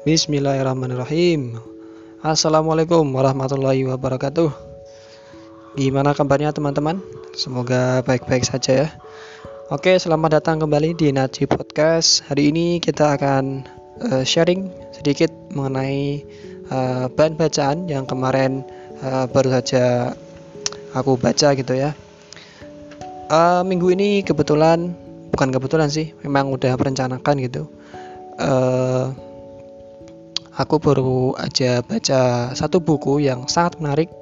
Bismillahirrahmanirrahim. Assalamualaikum warahmatullahi wabarakatuh. Gimana kabarnya teman-teman? Semoga baik-baik saja ya. Oke selamat datang kembali di Naji Podcast. Hari ini kita akan uh, sharing sedikit mengenai uh, bahan bacaan yang kemarin uh, baru saja aku baca gitu ya. Uh, Minggu ini kebetulan bukan kebetulan sih memang udah merencanakan gitu. Uh, aku baru aja baca satu buku yang sangat menarik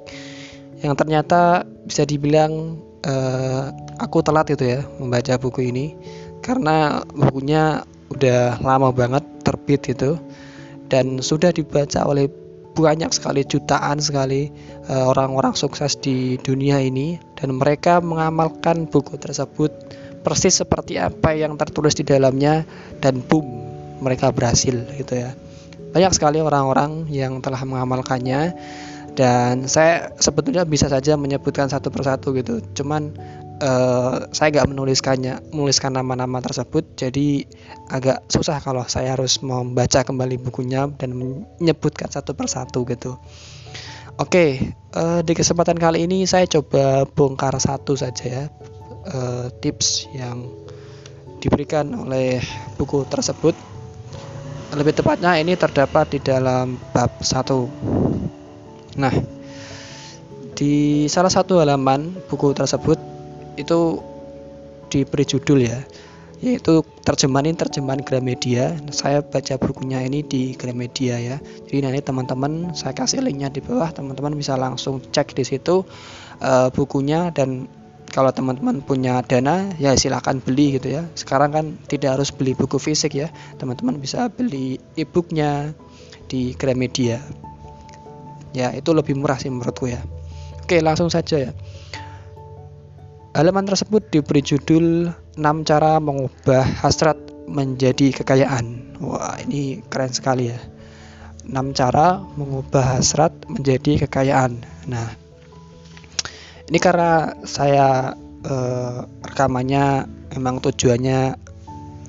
yang ternyata bisa dibilang uh, aku telat itu ya membaca buku ini karena bukunya udah lama banget terbit itu dan sudah dibaca oleh banyak sekali jutaan sekali orang-orang uh, sukses di dunia ini dan mereka mengamalkan buku tersebut persis seperti apa yang tertulis di dalamnya dan boom mereka berhasil gitu ya banyak sekali orang-orang yang telah mengamalkannya. Dan saya sebetulnya bisa saja menyebutkan satu persatu gitu. Cuman uh, saya nggak menuliskannya menuliskan nama-nama tersebut. Jadi agak susah kalau saya harus membaca kembali bukunya dan menyebutkan satu persatu gitu. Oke okay, uh, eh, di kesempatan kali ini saya coba bongkar satu saja ya uh, tips yang diberikan oleh buku tersebut. Lebih tepatnya ini terdapat di dalam bab 1. Nah, di salah satu halaman buku tersebut itu diberi judul ya, yaitu terjemahan ini terjemahan Gramedia. Saya baca bukunya ini di Gramedia ya. Jadi nanti teman-teman saya kasih linknya di bawah, teman-teman bisa langsung cek di situ uh, bukunya dan kalau teman-teman punya dana ya silahkan beli gitu ya. Sekarang kan tidak harus beli buku fisik ya. Teman-teman bisa beli e-booknya di Gramedia. Ya itu lebih murah sih menurutku ya. Oke langsung saja ya. Halaman tersebut diberi judul 6 cara mengubah hasrat menjadi kekayaan. Wah ini keren sekali ya. 6 cara mengubah hasrat menjadi kekayaan. Nah ini karena saya uh, rekamannya memang tujuannya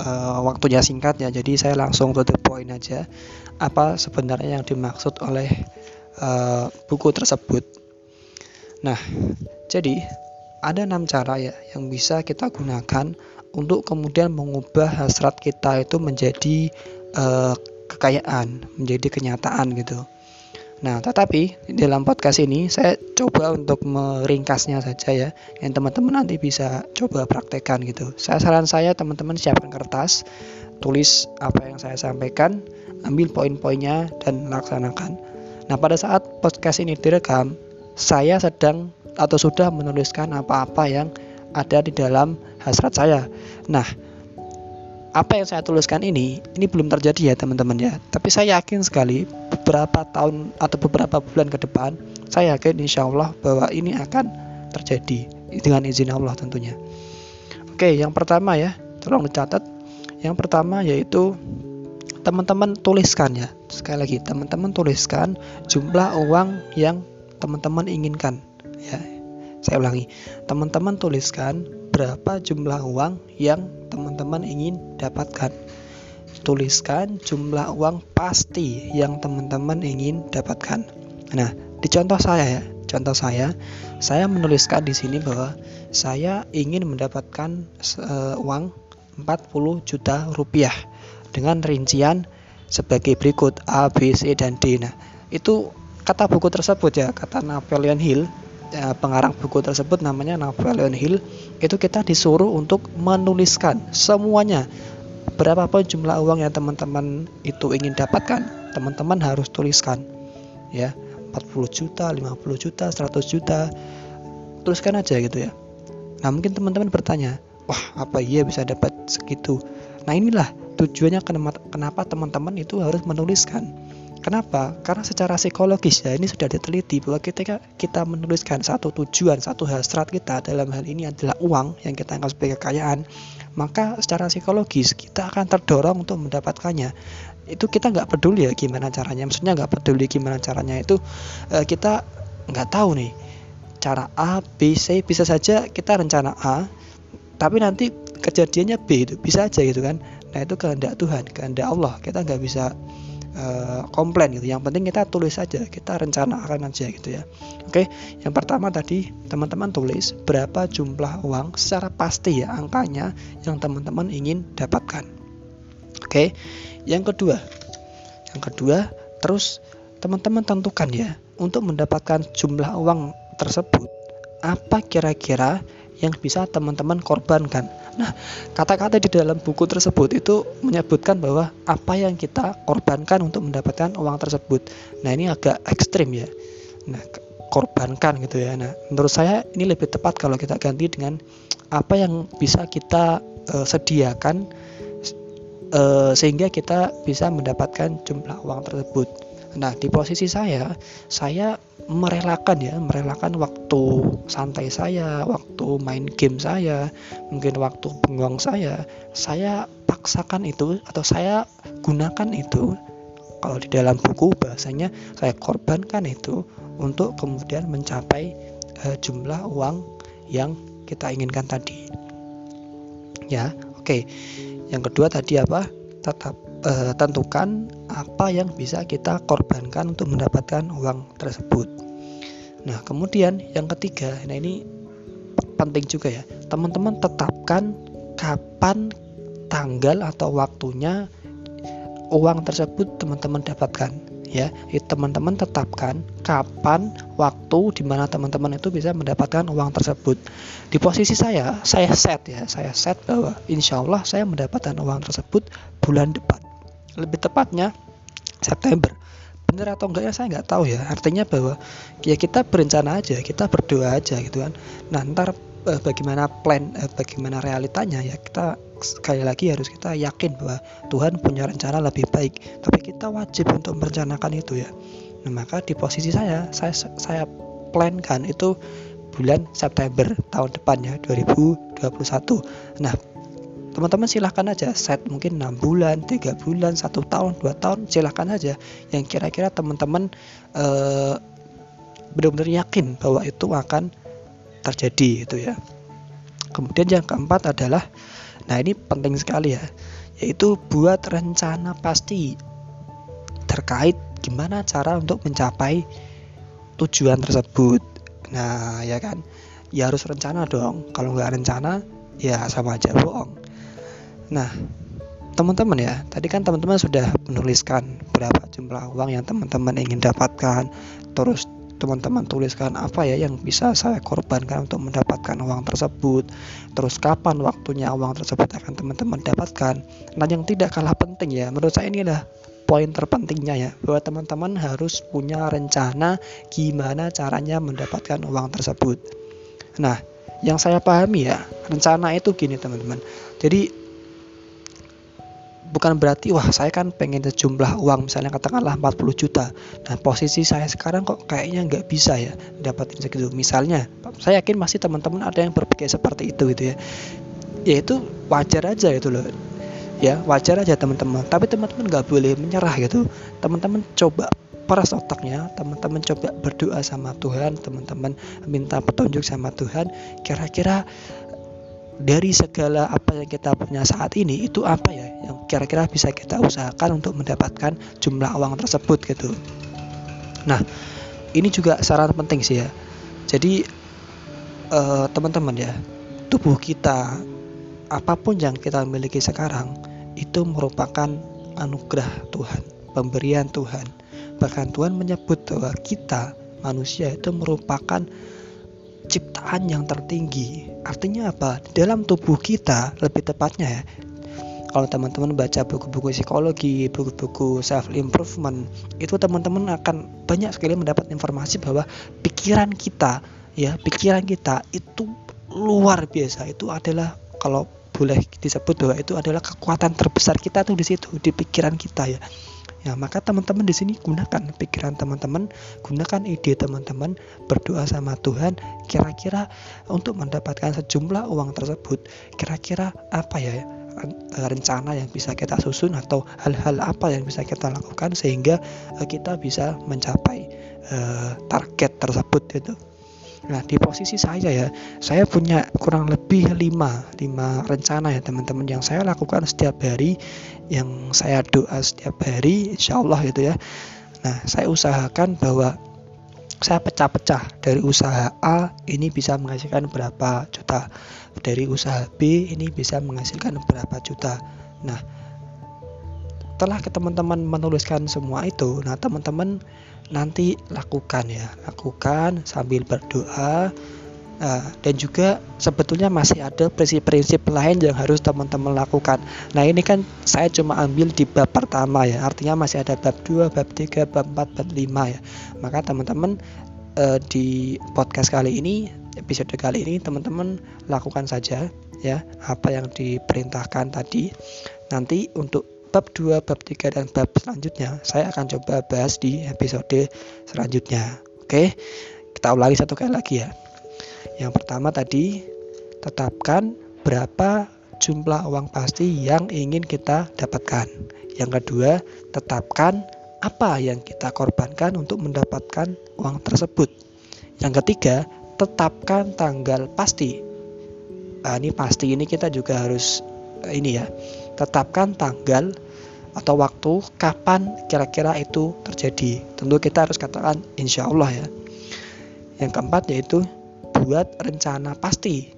uh, waktunya singkat ya jadi saya langsung to the point aja. Apa sebenarnya yang dimaksud oleh uh, buku tersebut? Nah jadi ada enam cara ya yang bisa kita gunakan untuk kemudian mengubah hasrat kita itu menjadi uh, kekayaan menjadi kenyataan gitu Nah, tetapi dalam podcast ini saya coba untuk meringkasnya saja ya, yang teman-teman nanti bisa coba praktekkan gitu. Saya saran saya teman-teman siapkan kertas, tulis apa yang saya sampaikan, ambil poin-poinnya dan laksanakan. Nah, pada saat podcast ini direkam, saya sedang atau sudah menuliskan apa-apa yang ada di dalam hasrat saya. Nah, apa yang saya tuliskan ini ini belum terjadi ya teman-teman ya. Tapi saya yakin sekali beberapa tahun atau beberapa bulan ke depan saya yakin insya Allah bahwa ini akan terjadi dengan izin Allah tentunya. Oke yang pertama ya tolong dicatat. Yang pertama yaitu teman-teman tuliskan ya. Sekali lagi teman-teman tuliskan jumlah uang yang teman-teman inginkan. Ya saya ulangi. Teman-teman tuliskan berapa jumlah uang yang teman-teman ingin dapatkan. Tuliskan jumlah uang pasti yang teman-teman ingin dapatkan. Nah, di contoh saya ya, contoh saya, saya menuliskan di sini bahwa saya ingin mendapatkan uh, uang 40 juta rupiah dengan rincian sebagai berikut A, B, C, dan D. Nah, itu kata buku tersebut ya, kata Napoleon Hill ya, pengarang buku tersebut namanya Napoleon Hill itu kita disuruh untuk menuliskan semuanya. Berapapun jumlah uang yang teman-teman itu ingin dapatkan teman-teman harus tuliskan ya. 40 juta 50 juta 100 juta tuliskan aja gitu ya. Nah mungkin teman-teman bertanya wah apa iya bisa dapat segitu? Nah inilah tujuannya kenapa teman-teman itu harus menuliskan Kenapa? Karena secara psikologis ya ini sudah diteliti bahwa ketika kita menuliskan satu tujuan, satu hasrat kita dalam hal ini adalah uang yang kita anggap sebagai kekayaan, maka secara psikologis kita akan terdorong untuk mendapatkannya. Itu kita nggak peduli ya gimana caranya, maksudnya nggak peduli gimana caranya itu eh, kita nggak tahu nih cara A, B, C bisa saja kita rencana A, tapi nanti kejadiannya B itu bisa aja gitu kan. Nah itu kehendak Tuhan, kehendak Allah kita nggak bisa uh, komplain gitu. Yang penting kita tulis saja kita rencanakan aja gitu ya. Oke yang pertama tadi teman-teman tulis berapa jumlah uang secara pasti ya angkanya yang teman-teman ingin dapatkan. Oke yang kedua yang kedua terus teman-teman tentukan ya untuk mendapatkan jumlah uang tersebut apa kira-kira yang bisa teman-teman korbankan. Nah, kata-kata di dalam buku tersebut itu menyebutkan bahwa apa yang kita korbankan untuk mendapatkan uang tersebut. Nah, ini agak ekstrim ya. Nah, korbankan gitu ya. Nah, menurut saya ini lebih tepat kalau kita ganti dengan apa yang bisa kita uh, sediakan uh, sehingga kita bisa mendapatkan jumlah uang tersebut. Nah, di posisi saya, saya merelakan ya, merelakan waktu santai saya, waktu main game saya, mungkin waktu bengong saya, saya paksakan itu atau saya gunakan itu. Kalau di dalam buku bahasanya saya korbankan itu untuk kemudian mencapai uh, jumlah uang yang kita inginkan tadi. Ya, oke. Okay. Yang kedua tadi apa? Tetap uh, tentukan apa yang bisa kita korbankan untuk mendapatkan uang tersebut. Nah, kemudian yang ketiga, nah ini penting juga ya. Teman-teman tetapkan kapan tanggal atau waktunya uang tersebut teman-teman dapatkan ya teman-teman tetapkan kapan waktu di mana teman-teman itu bisa mendapatkan uang tersebut di posisi saya saya set ya saya set bahwa insya Allah saya mendapatkan uang tersebut bulan depan lebih tepatnya September. Benar atau enggak ya saya nggak tahu ya. Artinya bahwa ya kita berencana aja kita berdoa aja gitu kan. Nah ntar eh, bagaimana plan eh, bagaimana realitanya ya kita sekali lagi harus kita yakin bahwa Tuhan punya rencana lebih baik. Tapi kita wajib untuk merencanakan itu ya. Nah maka di posisi saya saya saya plankan itu bulan September tahun depan ya 2021 nah teman-teman silahkan aja set mungkin enam bulan tiga bulan satu tahun dua tahun silahkan aja. Yang kira-kira teman-teman uh, benar-benar yakin bahwa itu akan terjadi itu ya. Kemudian yang keempat adalah nah ini penting sekali ya yaitu buat rencana pasti terkait gimana cara untuk mencapai tujuan tersebut. Nah ya kan? Ya harus rencana dong. Kalau nggak rencana ya sama aja bohong Nah, teman-teman ya, tadi kan teman-teman sudah menuliskan berapa jumlah uang yang teman-teman ingin dapatkan, terus teman-teman tuliskan apa ya yang bisa saya korbankan untuk mendapatkan uang tersebut. Terus kapan waktunya uang tersebut akan teman-teman dapatkan. Nah yang tidak kalah penting ya menurut saya ini adalah poin terpentingnya ya bahwa teman-teman harus punya rencana gimana caranya mendapatkan uang tersebut. Nah yang saya pahami ya rencana itu gini teman-teman. Jadi bukan berarti wah saya kan pengen sejumlah uang misalnya katakanlah 40 juta. Nah posisi saya sekarang kok kayaknya nggak bisa ya dapatin segitu. Misalnya saya yakin masih teman-teman ada yang berpikir seperti itu gitu ya. Ya itu wajar aja itu loh. Ya wajar aja teman-teman. Tapi teman-teman nggak boleh menyerah gitu. Teman-teman coba peras otaknya. Teman-teman coba berdoa sama Tuhan. Teman-teman minta petunjuk sama Tuhan. Kira-kira dari segala apa yang kita punya saat ini itu apa ya yang kira-kira bisa kita usahakan untuk mendapatkan jumlah uang tersebut gitu. Nah, ini juga syarat penting sih ya. Jadi eh, teman-teman ya, tubuh kita apa pun yang kita miliki sekarang itu merupakan anugerah Tuhan, pemberian Tuhan. Bahkan Tuhan menyebut bahwa kita manusia itu merupakan ciptaan yang tertinggi. Artinya apa? Dalam tubuh kita, lebih tepatnya ya, kalau teman-teman baca buku-buku psikologi, buku-buku self improvement, itu teman-teman akan banyak sekali mendapat informasi bahwa pikiran kita, ya, pikiran kita itu luar biasa. Itu adalah kalau boleh disebut bahwa itu adalah kekuatan terbesar kita tuh di situ, di pikiran kita ya. Ya, maka teman-teman di sini gunakan pikiran teman-teman, gunakan ide teman-teman, berdoa sama Tuhan, kira-kira untuk mendapatkan sejumlah uang tersebut, kira-kira apa ya rencana yang bisa kita susun atau hal-hal apa yang bisa kita lakukan sehingga uh, kita bisa mencapai uh, target tersebut itu. Nah, di posisi saya ya, saya punya kurang lebih 5, 5 rencana ya teman-teman yang saya lakukan setiap hari, yang saya doa setiap hari, insya Allah gitu ya. Nah, saya usahakan bahwa saya pecah-pecah dari usaha A ini bisa menghasilkan berapa juta, dari usaha B ini bisa menghasilkan berapa juta. Nah, setelah teman-teman menuliskan semua itu, nah teman-teman nanti lakukan ya lakukan sambil berdoa uh, dan juga sebetulnya masih ada prinsip-prinsip lain yang harus teman-teman lakukan. Nah ini kan saya cuma ambil di bab pertama ya artinya masih ada bab 2 bab 3 bab 4 bab 5 ya. Maka teman-teman uh, di podcast kali ini episode kali ini teman-teman lakukan saja ya apa yang diperintahkan tadi. Nanti untuk bab 2, bab 3 dan bab selanjutnya saya akan coba bahas di episode selanjutnya. Oke. Kita ulangi satu kali lagi ya. Yang pertama tadi tetapkan berapa jumlah uang pasti yang ingin kita dapatkan. Yang kedua, tetapkan apa yang kita korbankan untuk mendapatkan uang tersebut. Yang ketiga, tetapkan tanggal pasti. Nah, ini pasti ini kita juga harus ini ya tetapkan tanggal atau waktu kapan kira-kira itu terjadi. Tentu kita harus katakan insya Allah ya. Yang keempat yaitu buat rencana pasti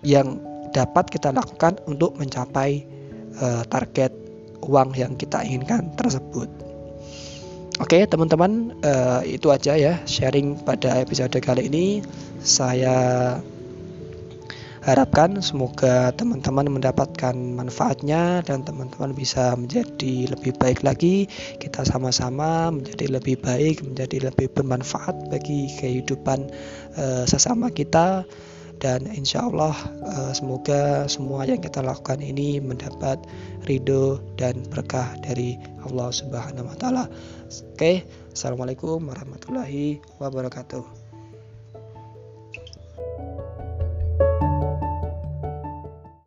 yang dapat kita lakukan untuk mencapai uh, target uang yang kita inginkan tersebut. Oke teman-teman uh, itu aja ya sharing pada episode kali ini. Saya harapkan semoga teman-teman mendapatkan manfaatnya dan teman-teman bisa menjadi lebih baik lagi kita sama-sama menjadi lebih baik menjadi lebih bermanfaat bagi kehidupan uh, sesama kita dan insya Allah uh, semoga semua yang kita lakukan ini mendapat ridho dan berkah dari Allah Subhanahu Wa Taala. Oke, assalamualaikum warahmatullahi wabarakatuh.